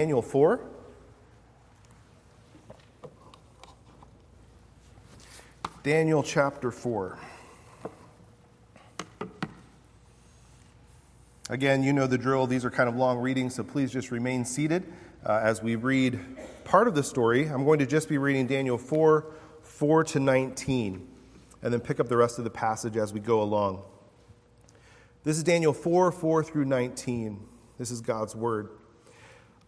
Daniel 4. Daniel chapter 4. Again, you know the drill. These are kind of long readings, so please just remain seated uh, as we read part of the story. I'm going to just be reading Daniel 4 4 to 19, and then pick up the rest of the passage as we go along. This is Daniel 4 4 through 19. This is God's word.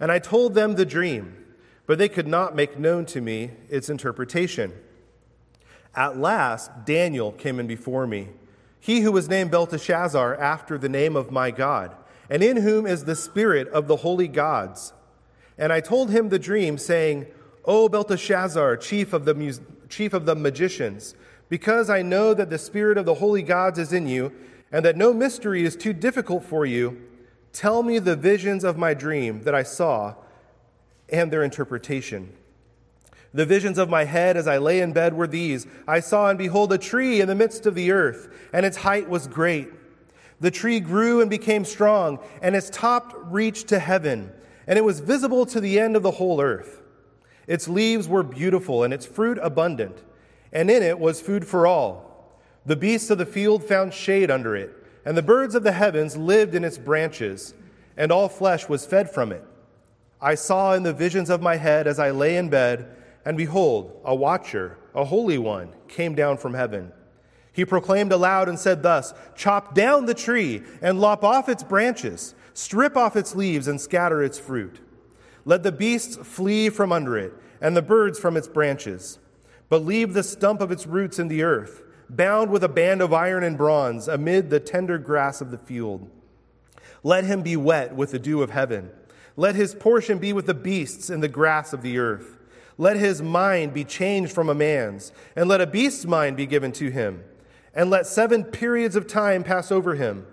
and I told them the dream, but they could not make known to me its interpretation. At last, Daniel came in before me, he who was named Belteshazzar after the name of my God, and in whom is the spirit of the holy gods. And I told him the dream, saying, O Belteshazzar, chief of the, chief of the magicians, because I know that the spirit of the holy gods is in you, and that no mystery is too difficult for you, tell me the visions of my dream that I saw and their interpretation. The visions of my head as I lay in bed were these I saw and behold a tree in the midst of the earth, and its height was great. The tree grew and became strong, and its top reached to heaven, and it was visible to the end of the whole earth. Its leaves were beautiful, and its fruit abundant, and in it was food for all. The beasts of the field found shade under it, and the birds of the heavens lived in its branches, and all flesh was fed from it. I saw in the visions of my head as I lay in bed, and behold, a watcher, a holy one, came down from heaven. He proclaimed aloud and said thus Chop down the tree and lop off its branches, strip off its leaves and scatter its fruit. Let the beasts flee from under it, and the birds from its branches, but leave the stump of its roots in the earth bound with a band of iron and bronze amid the tender grass of the field. Let him be wet with the dew of heaven. Let his portion be with the beasts in the grass of the earth. Let his mind be changed from a man's, and let a beast's mind be given to him. And let seven periods of time pass over him.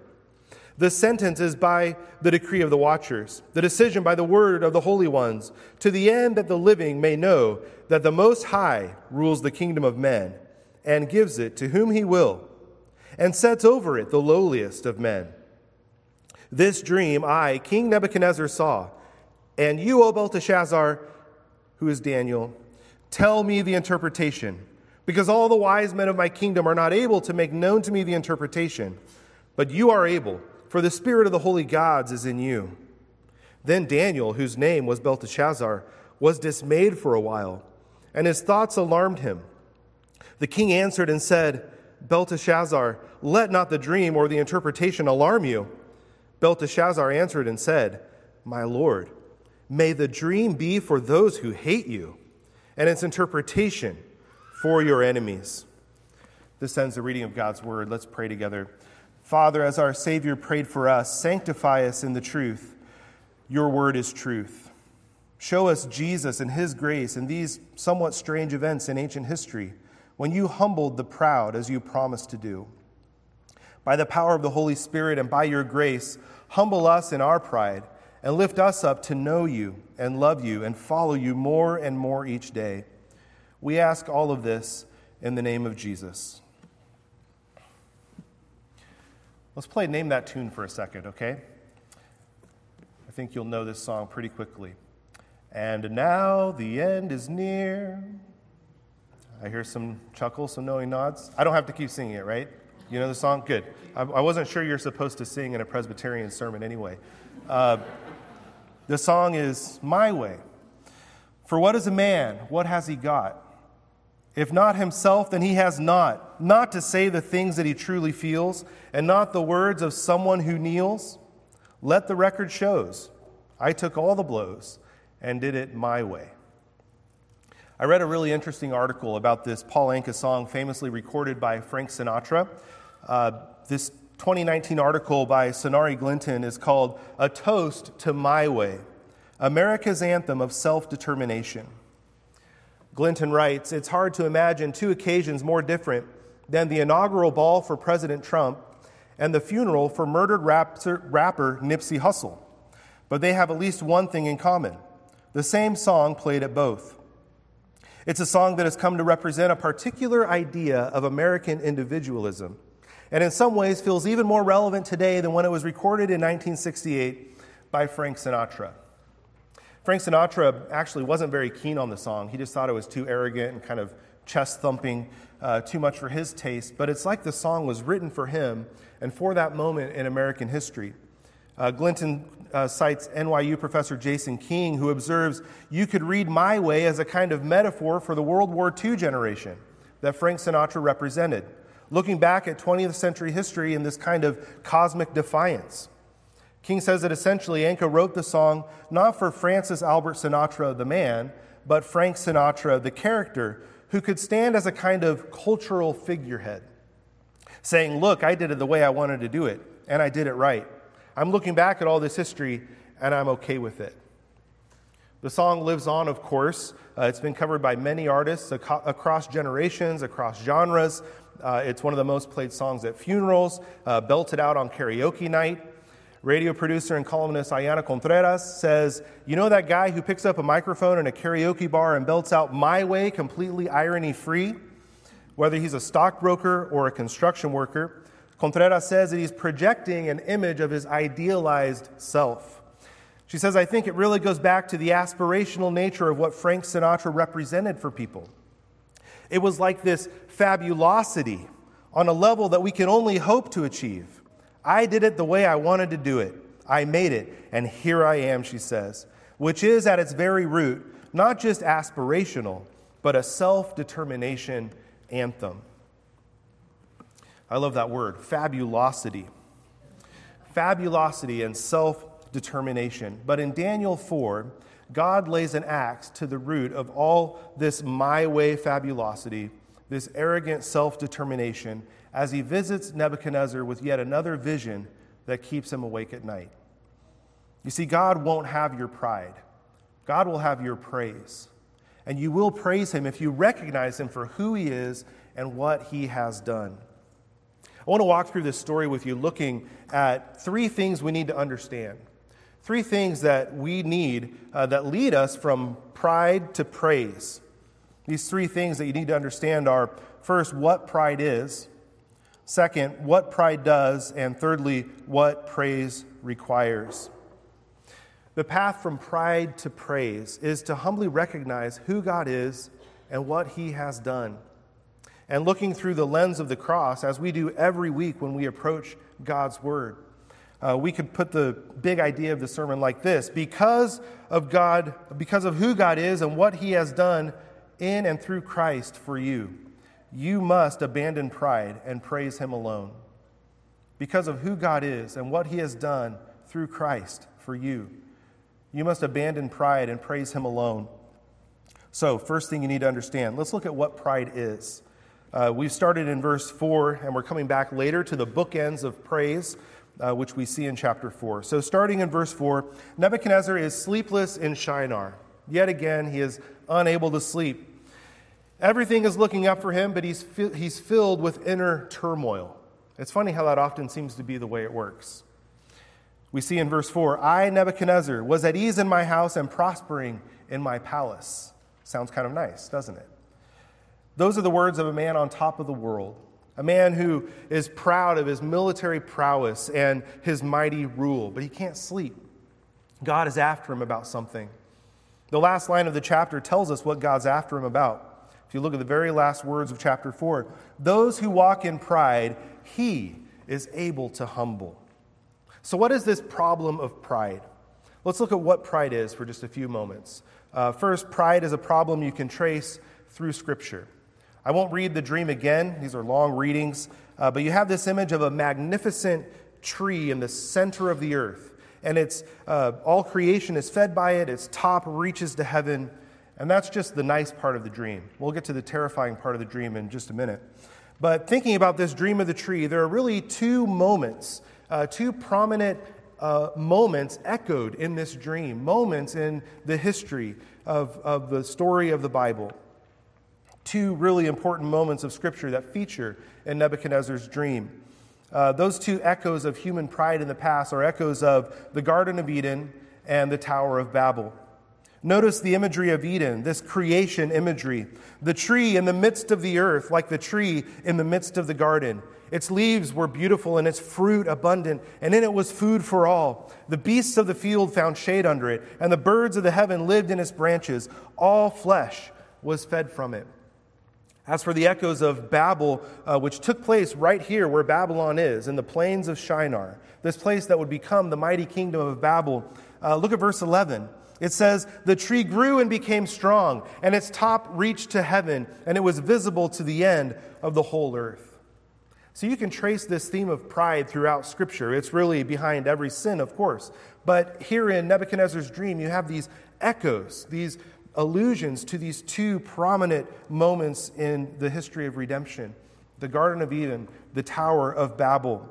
The sentence is by the decree of the watchers, the decision by the word of the holy ones, to the end that the living may know that the Most High rules the kingdom of men and gives it to whom he will, and sets over it the lowliest of men. This dream I, King Nebuchadnezzar, saw, and you, O Belteshazzar, who is Daniel, tell me the interpretation, because all the wise men of my kingdom are not able to make known to me the interpretation, but you are able, for the spirit of the holy gods is in you. Then Daniel, whose name was Belteshazzar, was dismayed for a while, and his thoughts alarmed him. The king answered and said, Belteshazzar, let not the dream or the interpretation alarm you. Belteshazzar answered and said, My lord, may the dream be for those who hate you, and its interpretation for your enemies. This ends the reading of God's word. Let's pray together. Father, as our Savior prayed for us, sanctify us in the truth. Your word is truth. Show us Jesus and his grace in these somewhat strange events in ancient history when you humbled the proud as you promised to do. By the power of the Holy Spirit and by your grace, humble us in our pride and lift us up to know you and love you and follow you more and more each day. We ask all of this in the name of Jesus. Let's play Name That Tune for a second, okay? I think you'll know this song pretty quickly. And now the end is near. I hear some chuckles, some knowing nods. I don't have to keep singing it, right? You know the song? Good. I, I wasn't sure you're supposed to sing in a Presbyterian sermon anyway. Uh, the song is My Way. For what is a man? What has he got? If not himself, then he has not. Not to say the things that he truly feels, and not the words of someone who kneels. Let the record shows. I took all the blows and did it my way. I read a really interesting article about this Paul Anka song, famously recorded by Frank Sinatra. Uh, this 2019 article by Sonari Glinton is called A Toast to My Way. America's anthem of self determination. Glinton writes It's hard to imagine two occasions more different than the inaugural ball for President Trump and the funeral for murdered rapper Nipsey Hussle. But they have at least one thing in common the same song played at both. It's a song that has come to represent a particular idea of American individualism, and in some ways feels even more relevant today than when it was recorded in 1968 by Frank Sinatra. Frank Sinatra actually wasn't very keen on the song. He just thought it was too arrogant and kind of chest thumping, uh, too much for his taste. But it's like the song was written for him and for that moment in American history. Uh, Glinton uh, cites NYU professor Jason King, who observes you could read My Way as a kind of metaphor for the World War II generation that Frank Sinatra represented, looking back at 20th century history in this kind of cosmic defiance. King says that essentially Anka wrote the song not for Francis Albert Sinatra, the man, but Frank Sinatra, the character, who could stand as a kind of cultural figurehead, saying, Look, I did it the way I wanted to do it, and I did it right. I'm looking back at all this history, and I'm okay with it. The song lives on, of course. Uh, it's been covered by many artists ac- across generations, across genres. Uh, it's one of the most played songs at funerals, uh, belted out on karaoke night. Radio producer and columnist Ayana Contreras says, You know that guy who picks up a microphone in a karaoke bar and belts out My Way completely irony free? Whether he's a stockbroker or a construction worker, Contreras says that he's projecting an image of his idealized self. She says, I think it really goes back to the aspirational nature of what Frank Sinatra represented for people. It was like this fabulosity on a level that we can only hope to achieve. I did it the way I wanted to do it. I made it, and here I am, she says, which is at its very root not just aspirational, but a self determination anthem. I love that word, fabulosity. Fabulosity and self determination. But in Daniel 4, God lays an axe to the root of all this my way fabulosity, this arrogant self determination, as he visits Nebuchadnezzar with yet another vision that keeps him awake at night. You see, God won't have your pride, God will have your praise. And you will praise him if you recognize him for who he is and what he has done. I want to walk through this story with you looking at three things we need to understand. Three things that we need uh, that lead us from pride to praise. These three things that you need to understand are first, what pride is. Second, what pride does. And thirdly, what praise requires. The path from pride to praise is to humbly recognize who God is and what He has done. And looking through the lens of the cross, as we do every week when we approach God's Word, uh, we could put the big idea of the sermon like this because of God, because of who God is and what He has done in and through Christ for you you must abandon pride and praise Him alone because of who God is and what He has done through Christ for you. You must abandon pride and praise Him alone. So, first thing you need to understand let's look at what pride is. Uh, we've started in verse 4, and we're coming back later to the bookends of praise, uh, which we see in chapter 4. So, starting in verse 4, Nebuchadnezzar is sleepless in Shinar. Yet again, he is unable to sleep. Everything is looking up for him, but he's, he's filled with inner turmoil. It's funny how that often seems to be the way it works. We see in verse 4 I, Nebuchadnezzar, was at ease in my house and prospering in my palace. Sounds kind of nice, doesn't it? Those are the words of a man on top of the world, a man who is proud of his military prowess and his mighty rule, but he can't sleep. God is after him about something. The last line of the chapter tells us what God's after him about. If you look at the very last words of chapter 4, those who walk in pride, he is able to humble. So, what is this problem of pride? Let's look at what pride is for just a few moments. Uh, first, pride is a problem you can trace through Scripture. I won't read the dream again, these are long readings, uh, but you have this image of a magnificent tree in the center of the earth. And it's, uh, all creation is fed by it, its top reaches to heaven. And that's just the nice part of the dream. We'll get to the terrifying part of the dream in just a minute. But thinking about this dream of the tree, there are really two moments, uh, two prominent uh, moments echoed in this dream, moments in the history of, of the story of the Bible. Two really important moments of Scripture that feature in Nebuchadnezzar's dream. Uh, those two echoes of human pride in the past are echoes of the Garden of Eden and the Tower of Babel. Notice the imagery of Eden, this creation imagery. The tree in the midst of the earth, like the tree in the midst of the garden. Its leaves were beautiful and its fruit abundant, and in it was food for all. The beasts of the field found shade under it, and the birds of the heaven lived in its branches. All flesh was fed from it. As for the echoes of Babel, uh, which took place right here where Babylon is, in the plains of Shinar, this place that would become the mighty kingdom of Babel, uh, look at verse 11. It says, The tree grew and became strong, and its top reached to heaven, and it was visible to the end of the whole earth. So you can trace this theme of pride throughout Scripture. It's really behind every sin, of course. But here in Nebuchadnezzar's dream, you have these echoes, these allusions to these two prominent moments in the history of redemption the Garden of Eden, the Tower of Babel.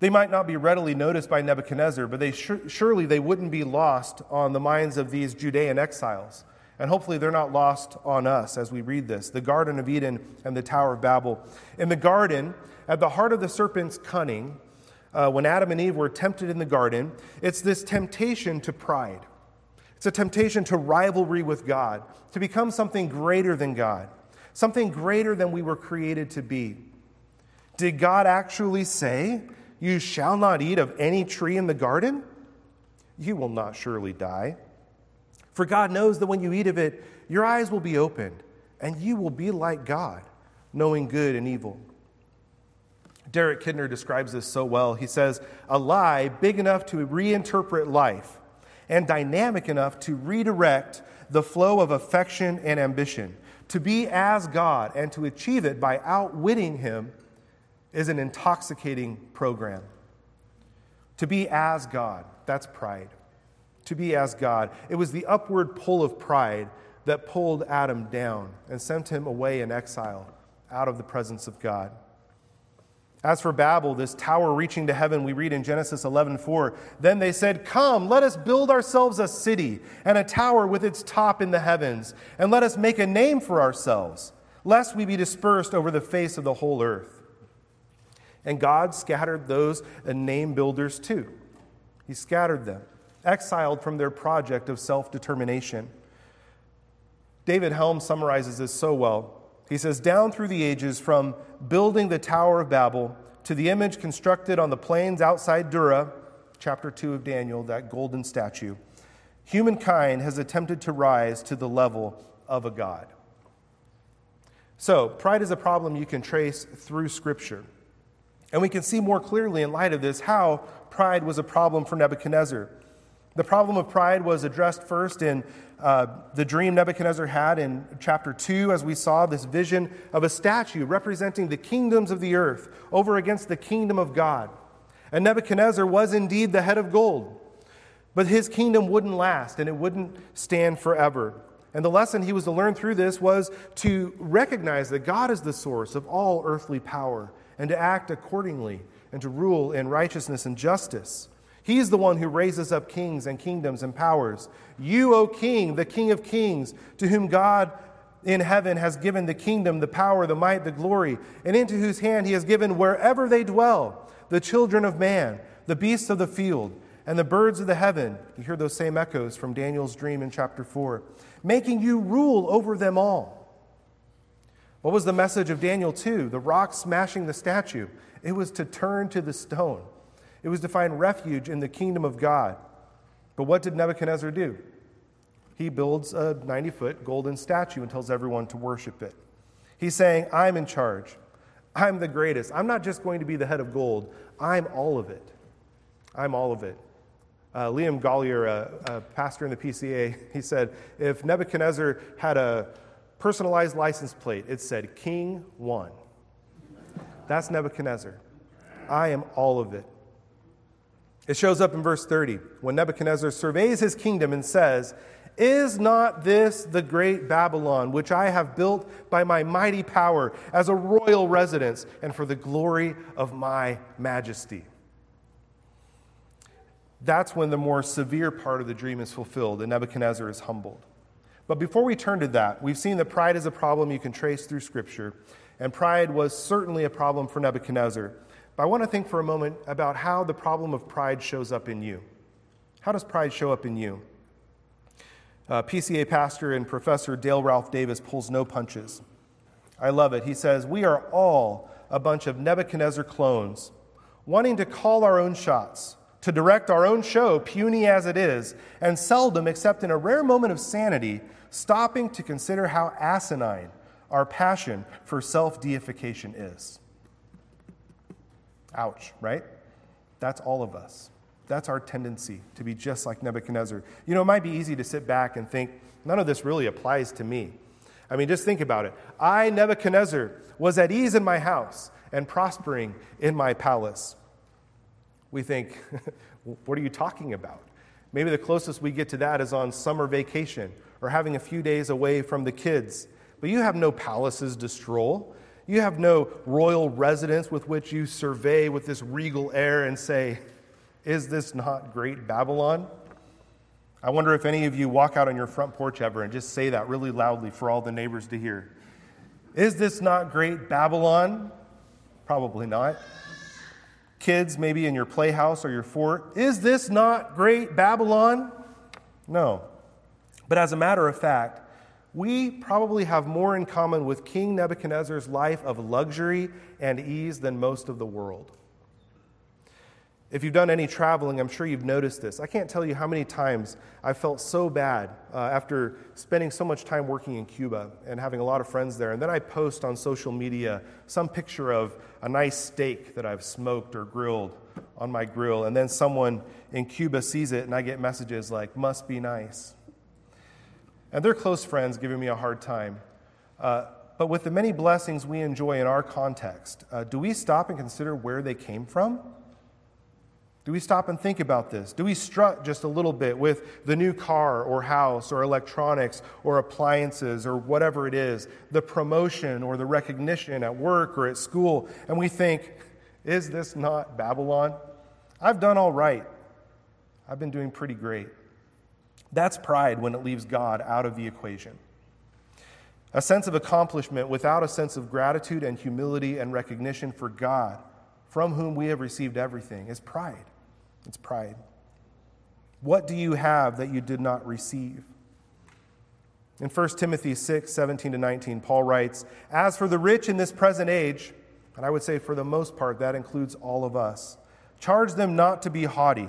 They might not be readily noticed by Nebuchadnezzar, but they surely they wouldn't be lost on the minds of these Judean exiles. And hopefully they're not lost on us as we read this. The Garden of Eden and the Tower of Babel. In the garden, at the heart of the serpent's cunning, uh, when Adam and Eve were tempted in the garden, it's this temptation to pride. It's a temptation to rivalry with God, to become something greater than God, something greater than we were created to be. Did God actually say you shall not eat of any tree in the garden? You will not surely die. For God knows that when you eat of it, your eyes will be opened, and you will be like God, knowing good and evil. Derek Kidner describes this so well. He says, A lie big enough to reinterpret life and dynamic enough to redirect the flow of affection and ambition. To be as God and to achieve it by outwitting Him is an intoxicating program. To be as God, that's pride. To be as God. It was the upward pull of pride that pulled Adam down and sent him away in exile out of the presence of God. As for Babel, this tower reaching to heaven, we read in Genesis 11:4, then they said, "Come, let us build ourselves a city and a tower with its top in the heavens, and let us make a name for ourselves, lest we be dispersed over the face of the whole earth." And God scattered those uh, name builders too. He scattered them, exiled from their project of self determination. David Helm summarizes this so well. He says, Down through the ages, from building the Tower of Babel to the image constructed on the plains outside Dura, chapter 2 of Daniel, that golden statue, humankind has attempted to rise to the level of a God. So, pride is a problem you can trace through Scripture. And we can see more clearly in light of this how pride was a problem for Nebuchadnezzar. The problem of pride was addressed first in uh, the dream Nebuchadnezzar had in chapter 2, as we saw this vision of a statue representing the kingdoms of the earth over against the kingdom of God. And Nebuchadnezzar was indeed the head of gold, but his kingdom wouldn't last and it wouldn't stand forever. And the lesson he was to learn through this was to recognize that God is the source of all earthly power and to act accordingly and to rule in righteousness and justice. He's the one who raises up kings and kingdoms and powers. You, O king, the king of kings, to whom God in heaven has given the kingdom, the power, the might, the glory, and into whose hand he has given wherever they dwell the children of man, the beasts of the field, and the birds of the heaven. You hear those same echoes from Daniel's dream in chapter 4, making you rule over them all. What was the message of Daniel 2? The rock smashing the statue. It was to turn to the stone, it was to find refuge in the kingdom of God. But what did Nebuchadnezzar do? He builds a 90 foot golden statue and tells everyone to worship it. He's saying, I'm in charge. I'm the greatest. I'm not just going to be the head of gold, I'm all of it. I'm all of it. Uh, Liam Goligher, a, a pastor in the PCA, he said, if Nebuchadnezzar had a personalized license plate. It said, King 1. That's Nebuchadnezzar. I am all of it. It shows up in verse 30 when Nebuchadnezzar surveys his kingdom and says, Is not this the great Babylon, which I have built by my mighty power as a royal residence and for the glory of my majesty? that's when the more severe part of the dream is fulfilled and Nebuchadnezzar is humbled. But before we turn to that, we've seen that pride is a problem you can trace through Scripture, and pride was certainly a problem for Nebuchadnezzar. But I want to think for a moment about how the problem of pride shows up in you. How does pride show up in you? Uh, PCA pastor and professor Dale Ralph Davis pulls no punches. I love it. He says, We are all a bunch of Nebuchadnezzar clones, wanting to call our own shots, to direct our own show, puny as it is, and seldom, except in a rare moment of sanity, stopping to consider how asinine our passion for self deification is. Ouch, right? That's all of us. That's our tendency to be just like Nebuchadnezzar. You know, it might be easy to sit back and think, none of this really applies to me. I mean, just think about it. I, Nebuchadnezzar, was at ease in my house and prospering in my palace. We think, what are you talking about? Maybe the closest we get to that is on summer vacation or having a few days away from the kids. But you have no palaces to stroll. You have no royal residence with which you survey with this regal air and say, is this not great Babylon? I wonder if any of you walk out on your front porch ever and just say that really loudly for all the neighbors to hear. Is this not great Babylon? Probably not. Kids, maybe in your playhouse or your fort, is this not great Babylon? No. But as a matter of fact, we probably have more in common with King Nebuchadnezzar's life of luxury and ease than most of the world. If you've done any traveling, I'm sure you've noticed this. I can't tell you how many times I felt so bad uh, after spending so much time working in Cuba and having a lot of friends there. And then I post on social media some picture of a nice steak that I've smoked or grilled on my grill. And then someone in Cuba sees it and I get messages like, must be nice. And they're close friends giving me a hard time. Uh, but with the many blessings we enjoy in our context, uh, do we stop and consider where they came from? Do we stop and think about this? Do we strut just a little bit with the new car or house or electronics or appliances or whatever it is, the promotion or the recognition at work or at school, and we think, is this not Babylon? I've done all right. I've been doing pretty great. That's pride when it leaves God out of the equation. A sense of accomplishment without a sense of gratitude and humility and recognition for God from whom we have received everything is pride. It's pride. What do you have that you did not receive? In 1 Timothy 6, 17 to 19, Paul writes, As for the rich in this present age, and I would say for the most part, that includes all of us, charge them not to be haughty,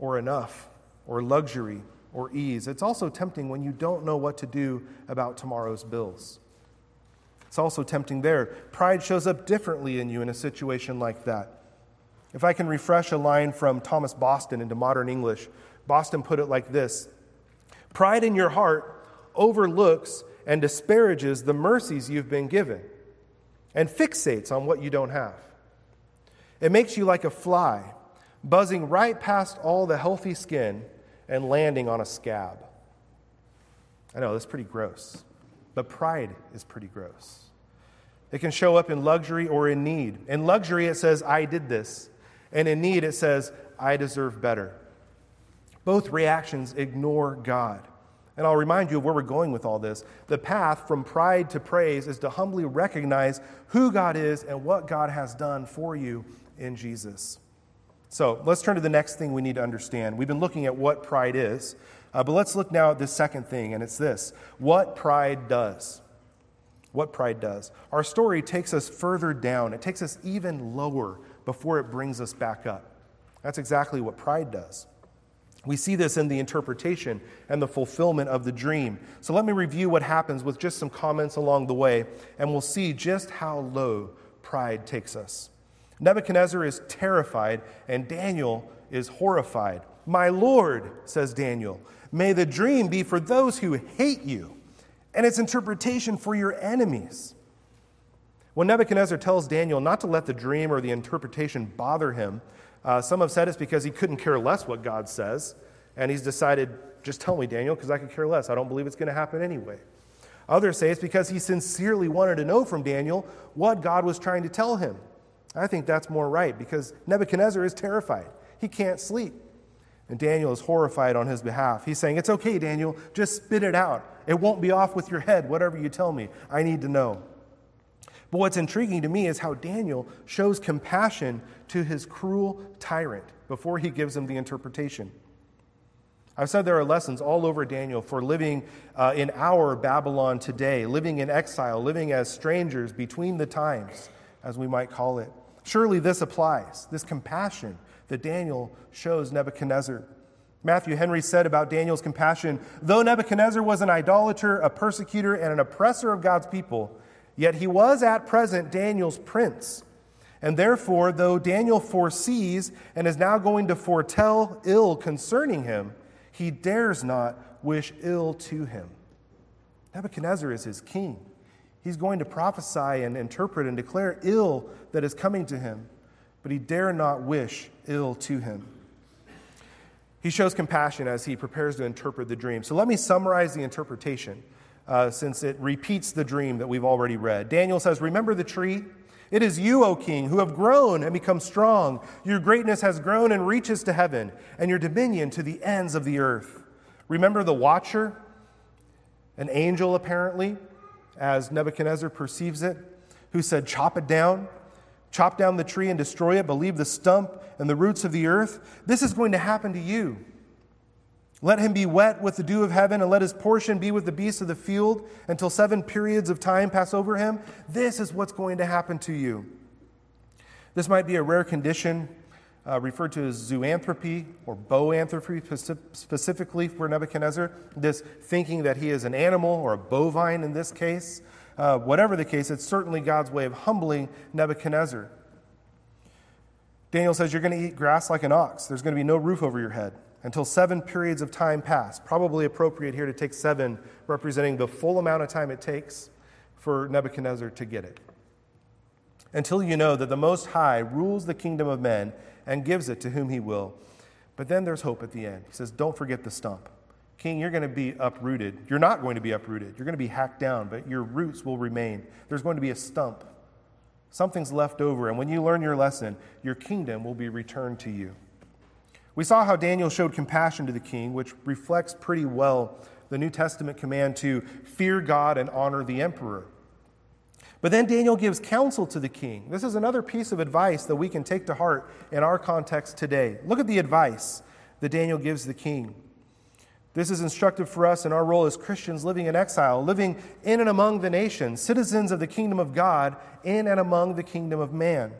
or enough or luxury or ease. It's also tempting when you don't know what to do about tomorrow's bills. It's also tempting there. Pride shows up differently in you in a situation like that. If I can refresh a line from Thomas Boston into modern English, Boston put it like this Pride in your heart overlooks and disparages the mercies you've been given and fixates on what you don't have. It makes you like a fly, buzzing right past all the healthy skin and landing on a scab. I know, that's pretty gross, but pride is pretty gross. It can show up in luxury or in need. In luxury, it says, I did this. And in need, it says, I deserve better. Both reactions ignore God. And I'll remind you of where we're going with all this. The path from pride to praise is to humbly recognize who God is and what God has done for you in Jesus. So let's turn to the next thing we need to understand. We've been looking at what pride is, uh, but let's look now at the second thing, and it's this what pride does. What pride does. Our story takes us further down, it takes us even lower before it brings us back up. That's exactly what pride does. We see this in the interpretation and the fulfillment of the dream. So let me review what happens with just some comments along the way, and we'll see just how low pride takes us. Nebuchadnezzar is terrified, and Daniel is horrified. My Lord, says Daniel, may the dream be for those who hate you, and its interpretation for your enemies. When Nebuchadnezzar tells Daniel not to let the dream or the interpretation bother him, uh, some have said it's because he couldn't care less what God says, and he's decided, just tell me, Daniel, because I could care less. I don't believe it's going to happen anyway. Others say it's because he sincerely wanted to know from Daniel what God was trying to tell him. I think that's more right because Nebuchadnezzar is terrified. He can't sleep. And Daniel is horrified on his behalf. He's saying, It's okay, Daniel, just spit it out. It won't be off with your head, whatever you tell me. I need to know. But what's intriguing to me is how Daniel shows compassion to his cruel tyrant before he gives him the interpretation. I've said there are lessons all over Daniel for living uh, in our Babylon today, living in exile, living as strangers between the times, as we might call it. Surely this applies, this compassion that Daniel shows Nebuchadnezzar. Matthew Henry said about Daniel's compassion though Nebuchadnezzar was an idolater, a persecutor, and an oppressor of God's people, yet he was at present Daniel's prince. And therefore, though Daniel foresees and is now going to foretell ill concerning him, he dares not wish ill to him. Nebuchadnezzar is his king. He's going to prophesy and interpret and declare ill that is coming to him, but he dare not wish ill to him. He shows compassion as he prepares to interpret the dream. So let me summarize the interpretation uh, since it repeats the dream that we've already read. Daniel says, Remember the tree? It is you, O king, who have grown and become strong. Your greatness has grown and reaches to heaven, and your dominion to the ends of the earth. Remember the watcher, an angel apparently, as Nebuchadnezzar perceives it, who said, Chop it down, chop down the tree and destroy it, but leave the stump and the roots of the earth. This is going to happen to you. Let him be wet with the dew of heaven, and let his portion be with the beasts of the field until seven periods of time pass over him. This is what's going to happen to you. This might be a rare condition uh, referred to as zoanthropy or boanthropy, specifically for Nebuchadnezzar. This thinking that he is an animal or a bovine in this case. Uh, whatever the case, it's certainly God's way of humbling Nebuchadnezzar. Daniel says, You're going to eat grass like an ox, there's going to be no roof over your head until seven periods of time pass. Probably appropriate here to take seven, representing the full amount of time it takes for Nebuchadnezzar to get it. Until you know that the Most High rules the kingdom of men and gives it to whom he will. But then there's hope at the end. He says, Don't forget the stump. King, you're going to be uprooted. You're not going to be uprooted. You're going to be hacked down, but your roots will remain. There's going to be a stump. Something's left over, and when you learn your lesson, your kingdom will be returned to you. We saw how Daniel showed compassion to the king, which reflects pretty well the New Testament command to fear God and honor the emperor. But then Daniel gives counsel to the king. This is another piece of advice that we can take to heart in our context today. Look at the advice that Daniel gives the king. This is instructive for us in our role as Christians living in exile, living in and among the nations, citizens of the kingdom of God, in and among the kingdom of man.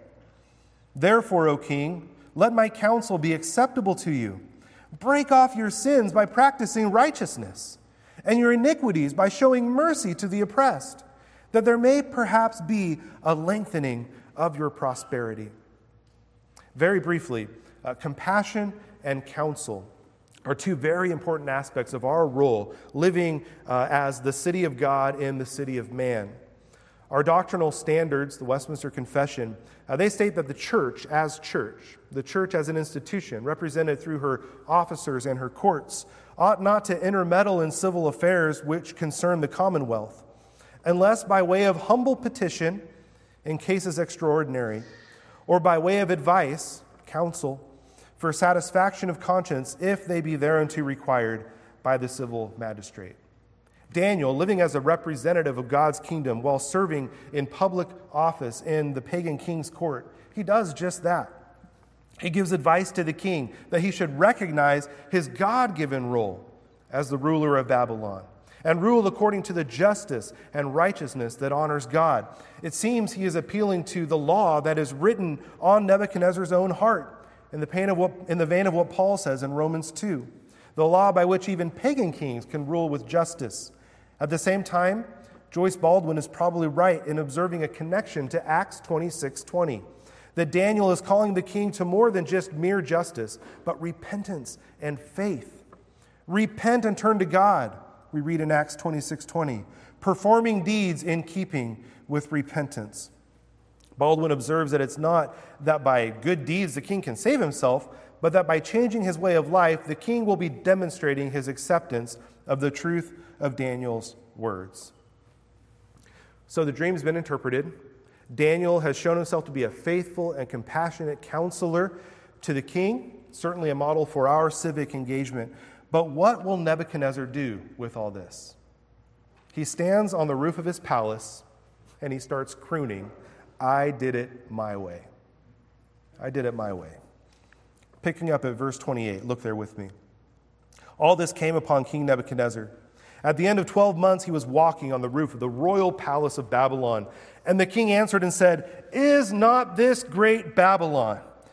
Therefore, O king, let my counsel be acceptable to you. Break off your sins by practicing righteousness, and your iniquities by showing mercy to the oppressed, that there may perhaps be a lengthening of your prosperity. Very briefly, uh, compassion and counsel are two very important aspects of our role living uh, as the city of God in the city of man. Our doctrinal standards, the Westminster Confession, uh, they state that the church, as church, the church as an institution, represented through her officers and her courts, ought not to intermeddle in civil affairs which concern the commonwealth, unless by way of humble petition in cases extraordinary, or by way of advice, counsel, for satisfaction of conscience, if they be thereunto required by the civil magistrate. Daniel, living as a representative of God's kingdom while serving in public office in the pagan king's court, he does just that. He gives advice to the king that he should recognize his God given role as the ruler of Babylon and rule according to the justice and righteousness that honors God. It seems he is appealing to the law that is written on Nebuchadnezzar's own heart in the, of what, in the vein of what Paul says in Romans 2 the law by which even pagan kings can rule with justice at the same time, Joyce Baldwin is probably right in observing a connection to Acts 26 20. That Daniel is calling the king to more than just mere justice, but repentance and faith. Repent and turn to God, we read in Acts 26 20, performing deeds in keeping with repentance. Baldwin observes that it's not that by good deeds the king can save himself, but that by changing his way of life, the king will be demonstrating his acceptance of the truth of Daniel's words. So the dream's been interpreted. Daniel has shown himself to be a faithful and compassionate counselor to the king, certainly a model for our civic engagement. But what will Nebuchadnezzar do with all this? He stands on the roof of his palace and he starts crooning I did it my way. I did it my way. Picking up at verse 28, look there with me. All this came upon King Nebuchadnezzar. At the end of 12 months, he was walking on the roof of the royal palace of Babylon. And the king answered and said, Is not this great Babylon,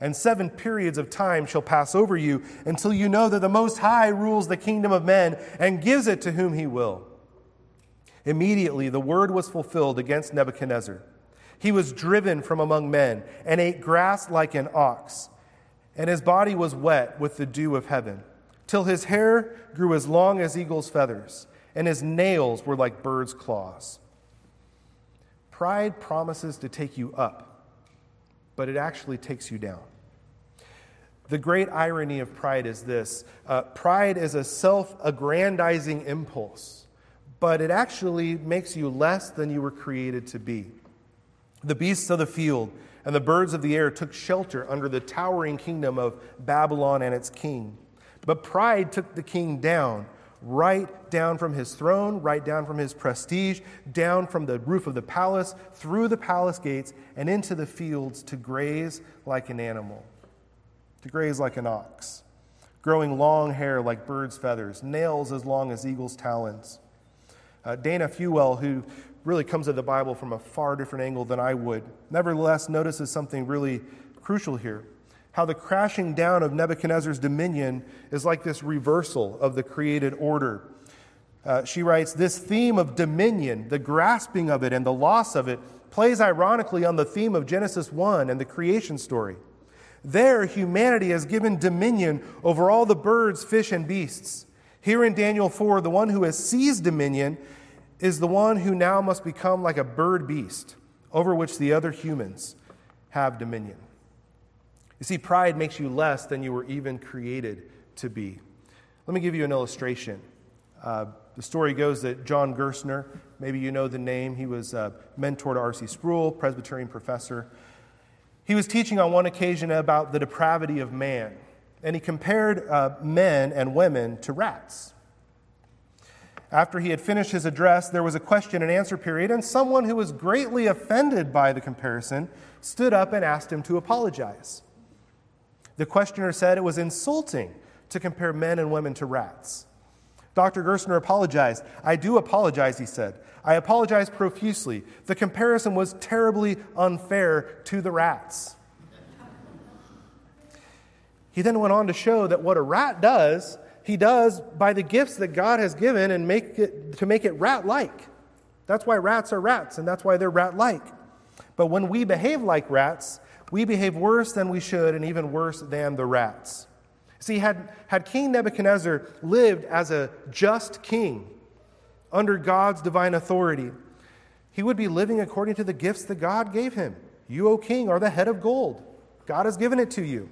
And seven periods of time shall pass over you until you know that the Most High rules the kingdom of men and gives it to whom he will. Immediately the word was fulfilled against Nebuchadnezzar. He was driven from among men and ate grass like an ox and his body was wet with the dew of heaven, till his hair grew as long as eagle's feathers, and his nails were like bird's claws. Pride promises to take you up, but it actually takes you down. The great irony of pride is this uh, pride is a self aggrandizing impulse, but it actually makes you less than you were created to be. The beasts of the field and the birds of the air took shelter under the towering kingdom of Babylon and its king. But pride took the king down, right down from his throne, right down from his prestige, down from the roof of the palace, through the palace gates, and into the fields to graze like an animal, to graze like an ox, growing long hair like birds' feathers, nails as long as eagles' talons. Uh, Danna Fewell, who really comes at the Bible from a far different angle than I would. Nevertheless, notices something really crucial here how the crashing down of Nebuchadnezzar's dominion is like this reversal of the created order. Uh, she writes, This theme of dominion, the grasping of it and the loss of it, plays ironically on the theme of Genesis 1 and the creation story. There, humanity has given dominion over all the birds, fish, and beasts. Here in Daniel 4, the one who has seized dominion is the one who now must become like a bird beast over which the other humans have dominion. You see, pride makes you less than you were even created to be. Let me give you an illustration. Uh, the story goes that John Gerstner, maybe you know the name, he was a mentor to R.C. Sproul, Presbyterian professor. He was teaching on one occasion about the depravity of man, and he compared uh, men and women to rats. After he had finished his address, there was a question and answer period, and someone who was greatly offended by the comparison stood up and asked him to apologize. The questioner said it was insulting to compare men and women to rats. Dr. Gerstner apologized. I do apologize, he said. I apologize profusely. The comparison was terribly unfair to the rats. He then went on to show that what a rat does he does by the gifts that God has given and make it, to make it rat like. That's why rats are rats, and that's why they're rat like. But when we behave like rats, we behave worse than we should, and even worse than the rats. See, had, had King Nebuchadnezzar lived as a just king under God's divine authority, he would be living according to the gifts that God gave him. You, O king, are the head of gold. God has given it to you.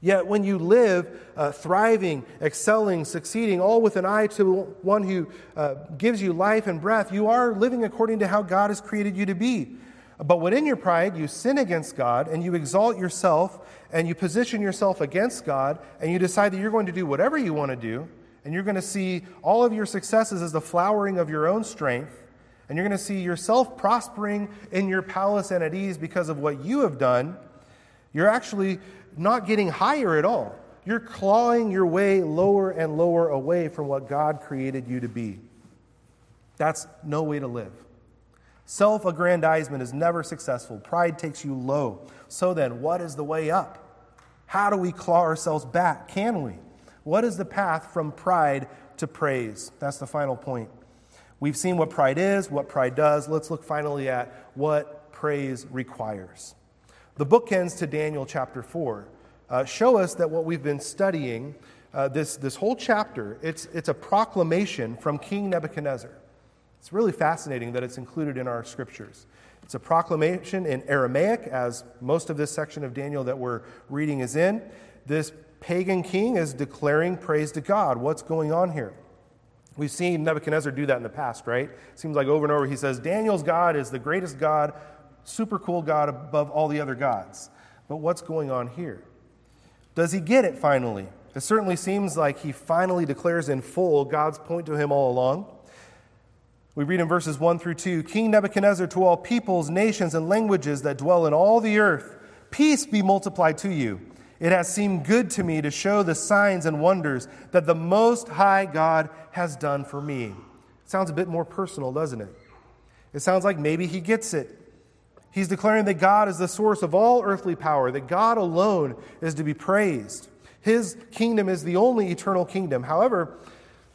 Yet when you live uh, thriving, excelling, succeeding, all with an eye to one who uh, gives you life and breath, you are living according to how God has created you to be. But when in your pride you sin against God and you exalt yourself and you position yourself against God and you decide that you're going to do whatever you want to do and you're going to see all of your successes as the flowering of your own strength and you're going to see yourself prospering in your palace and at ease because of what you have done, you're actually not getting higher at all. You're clawing your way lower and lower away from what God created you to be. That's no way to live. Self aggrandizement is never successful. Pride takes you low. So then, what is the way up? How do we claw ourselves back? Can we? What is the path from pride to praise? That's the final point. We've seen what pride is, what pride does. Let's look finally at what praise requires. The bookends to Daniel chapter 4 uh, show us that what we've been studying, uh, this, this whole chapter, it's, it's a proclamation from King Nebuchadnezzar. It's really fascinating that it's included in our scriptures. It's a proclamation in Aramaic, as most of this section of Daniel that we're reading is in. This pagan king is declaring praise to God. What's going on here? We've seen Nebuchadnezzar do that in the past, right? Seems like over and over he says, Daniel's God is the greatest God, super cool God above all the other gods. But what's going on here? Does he get it finally? It certainly seems like he finally declares in full God's point to him all along. We read in verses 1 through 2 King Nebuchadnezzar to all peoples, nations, and languages that dwell in all the earth, peace be multiplied to you. It has seemed good to me to show the signs and wonders that the Most High God has done for me. Sounds a bit more personal, doesn't it? It sounds like maybe he gets it. He's declaring that God is the source of all earthly power, that God alone is to be praised. His kingdom is the only eternal kingdom. However,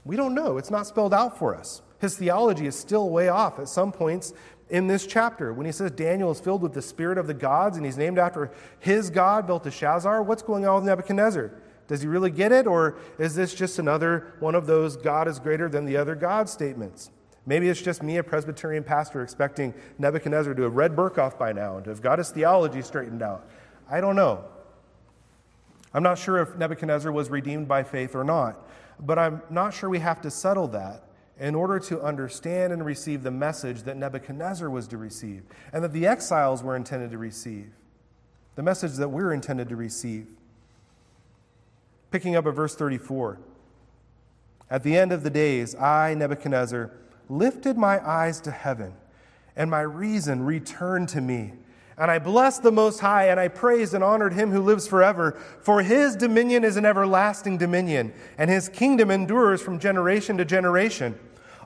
we don't know. It's not spelled out for us. His theology is still way off at some points in this chapter. When he says Daniel is filled with the spirit of the gods and he's named after his God, Belteshazzar, what's going on with Nebuchadnezzar? Does he really get it, or is this just another one of those God is greater than the other God statements? Maybe it's just me, a Presbyterian pastor, expecting Nebuchadnezzar to have read Berkhof by now and to have got his theology straightened out. I don't know. I'm not sure if Nebuchadnezzar was redeemed by faith or not, but I'm not sure we have to settle that in order to understand and receive the message that Nebuchadnezzar was to receive and that the exiles were intended to receive, the message that we're intended to receive. Picking up at verse 34 At the end of the days, I, Nebuchadnezzar, lifted my eyes to heaven, and my reason returned to me. And I blessed the Most High, and I praised and honored him who lives forever. For his dominion is an everlasting dominion, and his kingdom endures from generation to generation.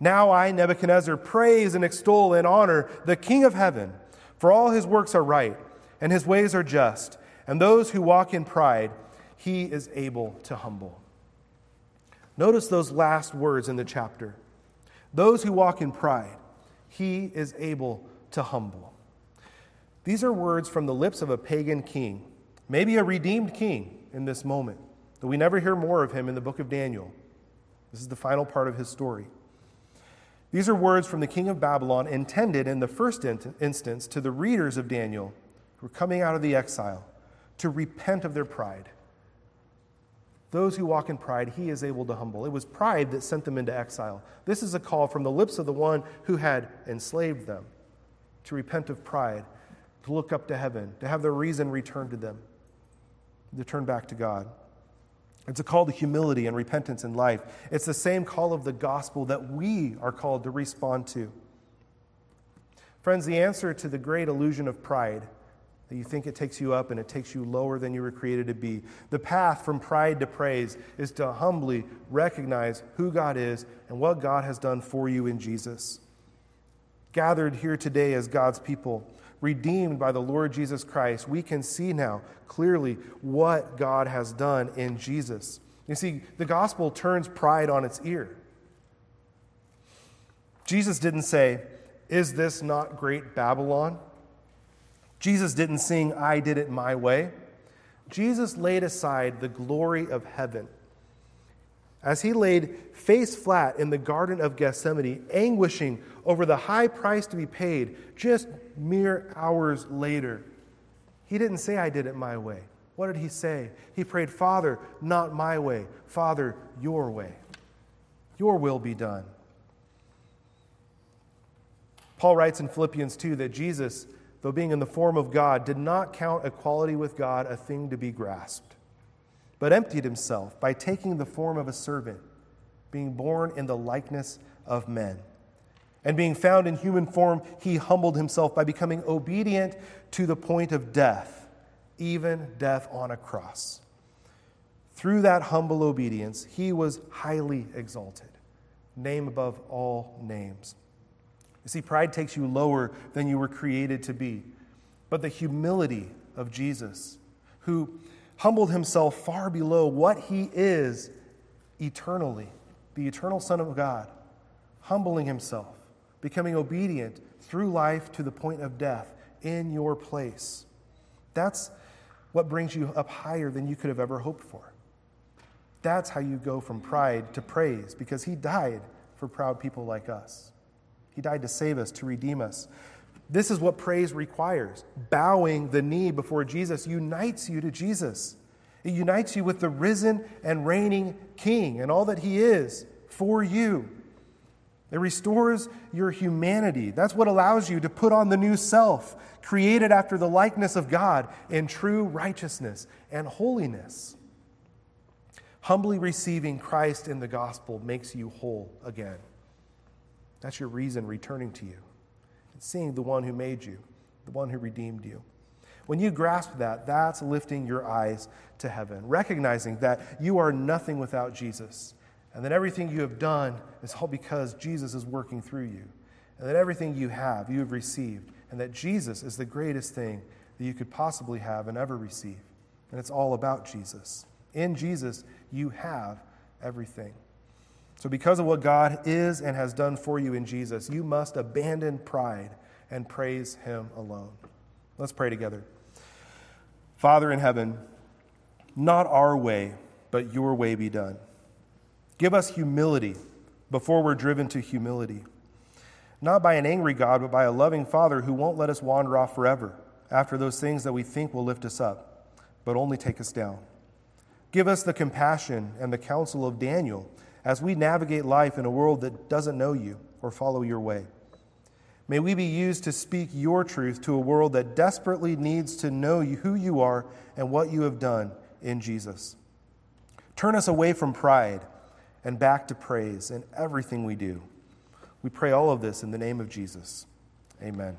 Now I, Nebuchadnezzar, praise and extol and honor the King of heaven, for all his works are right, and his ways are just, and those who walk in pride, he is able to humble. Notice those last words in the chapter. Those who walk in pride, he is able to humble. These are words from the lips of a pagan king, maybe a redeemed king in this moment, though we never hear more of him in the book of Daniel. This is the final part of his story. These are words from the king of Babylon intended in the first instance to the readers of Daniel who are coming out of the exile to repent of their pride. Those who walk in pride, he is able to humble. It was pride that sent them into exile. This is a call from the lips of the one who had enslaved them to repent of pride, to look up to heaven, to have their reason returned to them, to turn back to God. It's a call to humility and repentance in life. It's the same call of the gospel that we are called to respond to. Friends, the answer to the great illusion of pride that you think it takes you up and it takes you lower than you were created to be. The path from pride to praise is to humbly recognize who God is and what God has done for you in Jesus. Gathered here today as God's people, redeemed by the Lord Jesus Christ, we can see now clearly what God has done in Jesus. You see, the gospel turns pride on its ear. Jesus didn't say, Is this not great Babylon? Jesus didn't sing, I did it my way. Jesus laid aside the glory of heaven as he laid face flat in the Garden of Gethsemane, anguishing over the high price to be paid just mere hours later. He didn't say, I did it my way. What did he say? He prayed, Father, not my way, Father, your way. Your will be done. Paul writes in Philippians 2 that Jesus, though being in the form of God, did not count equality with God a thing to be grasped, but emptied himself by taking the form of a servant, being born in the likeness of men. And being found in human form, he humbled himself by becoming obedient to the point of death, even death on a cross. Through that humble obedience, he was highly exalted, name above all names. You see, pride takes you lower than you were created to be. But the humility of Jesus, who humbled himself far below what he is eternally, the eternal Son of God, humbling himself, becoming obedient through life to the point of death in your place. That's what brings you up higher than you could have ever hoped for. That's how you go from pride to praise, because he died for proud people like us. He died to save us, to redeem us. This is what praise requires. Bowing the knee before Jesus unites you to Jesus. It unites you with the risen and reigning King and all that He is for you. It restores your humanity. That's what allows you to put on the new self, created after the likeness of God in true righteousness and holiness. Humbly receiving Christ in the gospel makes you whole again. That's your reason returning to you. It's seeing the one who made you, the one who redeemed you. When you grasp that, that's lifting your eyes to heaven, recognizing that you are nothing without Jesus, and that everything you have done is all because Jesus is working through you, and that everything you have, you have received, and that Jesus is the greatest thing that you could possibly have and ever receive. And it's all about Jesus. In Jesus, you have everything. So, because of what God is and has done for you in Jesus, you must abandon pride and praise Him alone. Let's pray together. Father in heaven, not our way, but your way be done. Give us humility before we're driven to humility. Not by an angry God, but by a loving Father who won't let us wander off forever after those things that we think will lift us up, but only take us down. Give us the compassion and the counsel of Daniel as we navigate life in a world that doesn't know you or follow your way. May we be used to speak your truth to a world that desperately needs to know who you are and what you have done in Jesus. Turn us away from pride and back to praise in everything we do. We pray all of this in the name of Jesus. Amen.